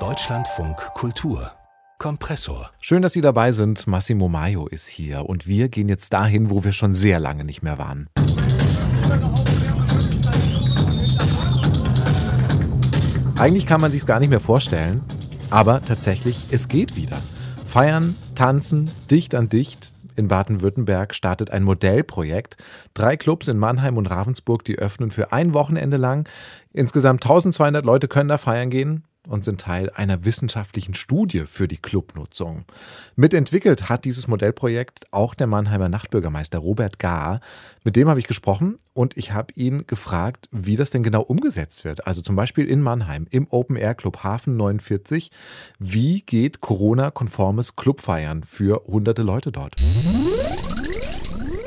Deutschlandfunk Kultur Kompressor. Schön, dass Sie dabei sind. Massimo Maio ist hier und wir gehen jetzt dahin, wo wir schon sehr lange nicht mehr waren. Eigentlich kann man sich gar nicht mehr vorstellen, aber tatsächlich, es geht wieder. Feiern, tanzen, dicht an dicht. In Baden-Württemberg startet ein Modellprojekt. Drei Clubs in Mannheim und Ravensburg, die öffnen für ein Wochenende lang. Insgesamt 1200 Leute können da feiern gehen und sind Teil einer wissenschaftlichen Studie für die Clubnutzung. Mitentwickelt hat dieses Modellprojekt auch der Mannheimer Nachtbürgermeister Robert Gahr. Mit dem habe ich gesprochen und ich habe ihn gefragt, wie das denn genau umgesetzt wird. Also zum Beispiel in Mannheim im Open Air Club Hafen 49. Wie geht Corona-konformes Clubfeiern für hunderte Leute dort?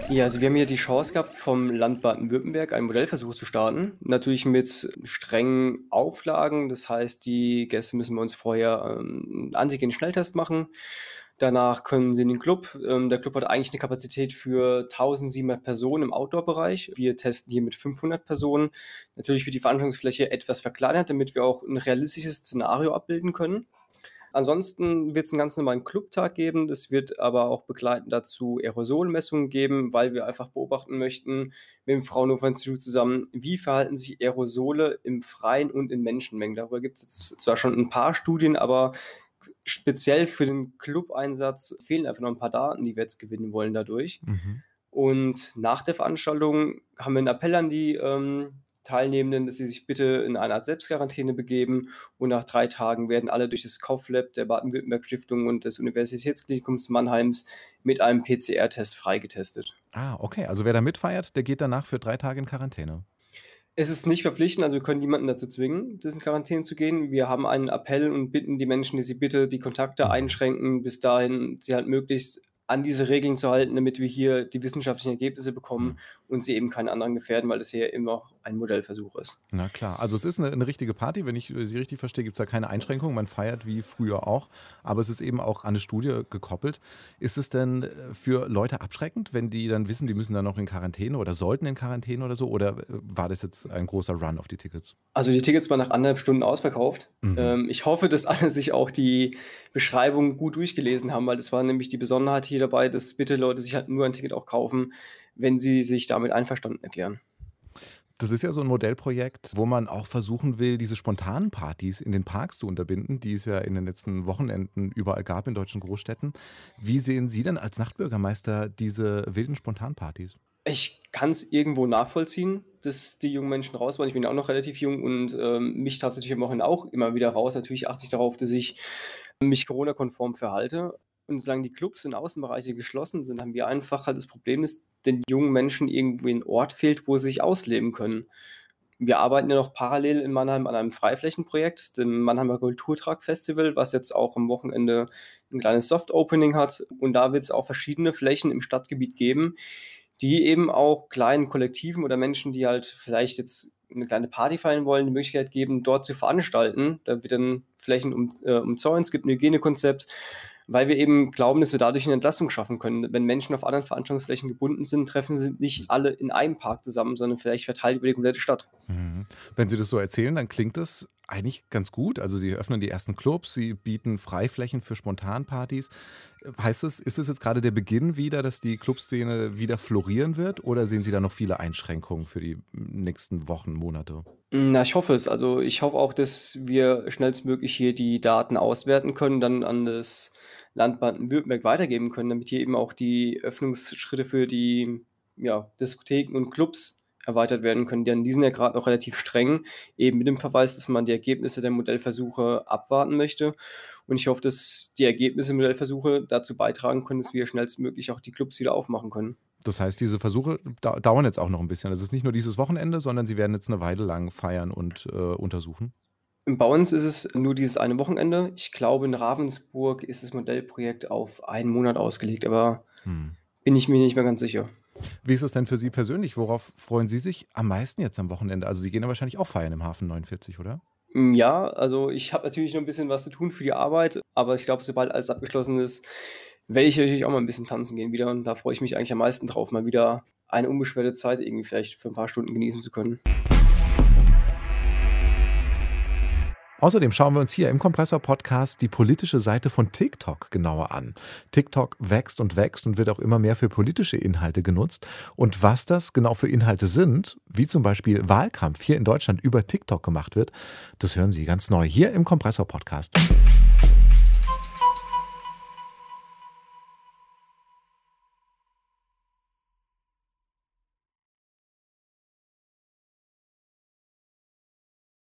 Ja, also wir haben hier die Chance gehabt, vom Land Baden-Württemberg einen Modellversuch zu starten. Natürlich mit strengen Auflagen. Das heißt, die Gäste müssen bei uns vorher ähm, Antigen-Schnelltest machen. Danach können sie in den Club. Ähm, der Club hat eigentlich eine Kapazität für 1700 Personen im Outdoor-Bereich. Wir testen hier mit 500 Personen. Natürlich wird die Veranstaltungsfläche etwas verkleinert, damit wir auch ein realistisches Szenario abbilden können. Ansonsten wird es einen ganz normalen Clubtag geben. Es wird aber auch begleitend dazu Aerosolmessungen geben, weil wir einfach beobachten möchten mit dem Fraunhofer Institut zusammen, wie verhalten sich Aerosole im Freien und in Menschenmengen. Darüber gibt es jetzt zwar schon ein paar Studien, aber speziell für den Club-Einsatz fehlen einfach noch ein paar Daten, die wir jetzt gewinnen wollen dadurch. Mhm. Und nach der Veranstaltung haben wir einen Appell an die ähm, Teilnehmenden, dass sie sich bitte in eine Art Selbstquarantäne begeben und nach drei Tagen werden alle durch das Kauflab der Baden-Württemberg Stiftung und des Universitätsklinikums Mannheims mit einem PCR-Test freigetestet. Ah, okay. Also wer da mitfeiert, der geht danach für drei Tage in Quarantäne. Es ist nicht verpflichtend, also wir können niemanden dazu zwingen, das in Quarantäne zu gehen. Wir haben einen Appell und bitten die Menschen, dass sie bitte die Kontakte mhm. einschränken, bis dahin sie halt möglichst an diese Regeln zu halten, damit wir hier die wissenschaftlichen Ergebnisse bekommen mhm. und sie eben keinen anderen gefährden, weil es hier immer ein Modellversuch ist. Na klar, also es ist eine, eine richtige Party, wenn ich Sie richtig verstehe, gibt es da keine Einschränkungen, man feiert wie früher auch, aber es ist eben auch an eine Studie gekoppelt. Ist es denn äh, für Leute abschreckend, wenn die dann wissen, die müssen dann noch in Quarantäne oder sollten in Quarantäne oder so, oder äh, war das jetzt ein großer Run auf die Tickets? Also die Tickets waren nach anderthalb Stunden ausverkauft. Mhm. Ähm, ich hoffe, dass alle sich auch die Beschreibung gut durchgelesen haben, weil das war nämlich die Besonderheit hier hier dabei, dass bitte Leute sich halt nur ein Ticket auch kaufen, wenn sie sich damit einverstanden erklären. Das ist ja so ein Modellprojekt, wo man auch versuchen will, diese spontanen Partys in den Parks zu unterbinden, die es ja in den letzten Wochenenden überall gab in deutschen Großstädten. Wie sehen Sie denn als Nachtbürgermeister diese wilden Spontanpartys? Ich kann es irgendwo nachvollziehen, dass die jungen Menschen raus wollen. Ich bin ja auch noch relativ jung und ähm, mich tatsächlich am Wochenende auch immer wieder raus. Natürlich achte ich darauf, dass ich mich Corona-konform verhalte. Und solange die Clubs und Außenbereiche geschlossen sind, haben wir einfach halt das Problem, dass den jungen Menschen irgendwie ein Ort fehlt, wo sie sich ausleben können. Wir arbeiten ja noch parallel in Mannheim an einem Freiflächenprojekt, dem Mannheimer Kulturtrag Festival, was jetzt auch am Wochenende ein kleines Soft-Opening hat. Und da wird es auch verschiedene Flächen im Stadtgebiet geben, die eben auch kleinen Kollektiven oder Menschen, die halt vielleicht jetzt eine kleine Party feiern wollen, die Möglichkeit geben, dort zu veranstalten. Da wird dann Flächen um, äh, umzäunt, es gibt ein Hygienekonzept weil wir eben glauben, dass wir dadurch eine Entlastung schaffen können. Wenn Menschen auf anderen Veranstaltungsflächen gebunden sind, treffen sie nicht alle in einem Park zusammen, sondern vielleicht verteilt über die komplette Stadt. Mhm. Wenn Sie das so erzählen, dann klingt das eigentlich ganz gut. Also Sie öffnen die ersten Clubs, Sie bieten Freiflächen für Spontanpartys. Heißt es, ist es jetzt gerade der Beginn wieder, dass die Clubszene wieder florieren wird oder sehen Sie da noch viele Einschränkungen für die nächsten Wochen, Monate? Na, ich hoffe es. Also ich hoffe auch, dass wir schnellstmöglich hier die Daten auswerten können, dann an das Land Baden-Württemberg weitergeben können, damit hier eben auch die Öffnungsschritte für die ja, Diskotheken und Clubs erweitert werden können. Denn die sind ja gerade noch relativ streng, eben mit dem Verweis, dass man die Ergebnisse der Modellversuche abwarten möchte. Und ich hoffe, dass die Ergebnisse der Modellversuche dazu beitragen können, dass wir schnellstmöglich auch die Clubs wieder aufmachen können. Das heißt, diese Versuche dauern jetzt auch noch ein bisschen. Es ist nicht nur dieses Wochenende, sondern sie werden jetzt eine Weile lang feiern und äh, untersuchen. Bei uns ist es nur dieses eine Wochenende. Ich glaube, in Ravensburg ist das Modellprojekt auf einen Monat ausgelegt, aber hm. bin ich mir nicht mehr ganz sicher. Wie ist es denn für Sie persönlich? Worauf freuen Sie sich am meisten jetzt am Wochenende? Also Sie gehen ja wahrscheinlich auch feiern im Hafen 49, oder? Hm, ja, also ich habe natürlich noch ein bisschen was zu tun für die Arbeit, aber ich glaube, sobald alles abgeschlossen ist, werde ich natürlich auch mal ein bisschen tanzen gehen wieder und da freue ich mich eigentlich am meisten drauf, mal wieder eine unbeschwerte Zeit irgendwie vielleicht für ein paar Stunden genießen zu können. Außerdem schauen wir uns hier im Kompressor-Podcast die politische Seite von TikTok genauer an. TikTok wächst und wächst und wird auch immer mehr für politische Inhalte genutzt. Und was das genau für Inhalte sind, wie zum Beispiel Wahlkampf hier in Deutschland über TikTok gemacht wird, das hören Sie ganz neu hier im Kompressor-Podcast.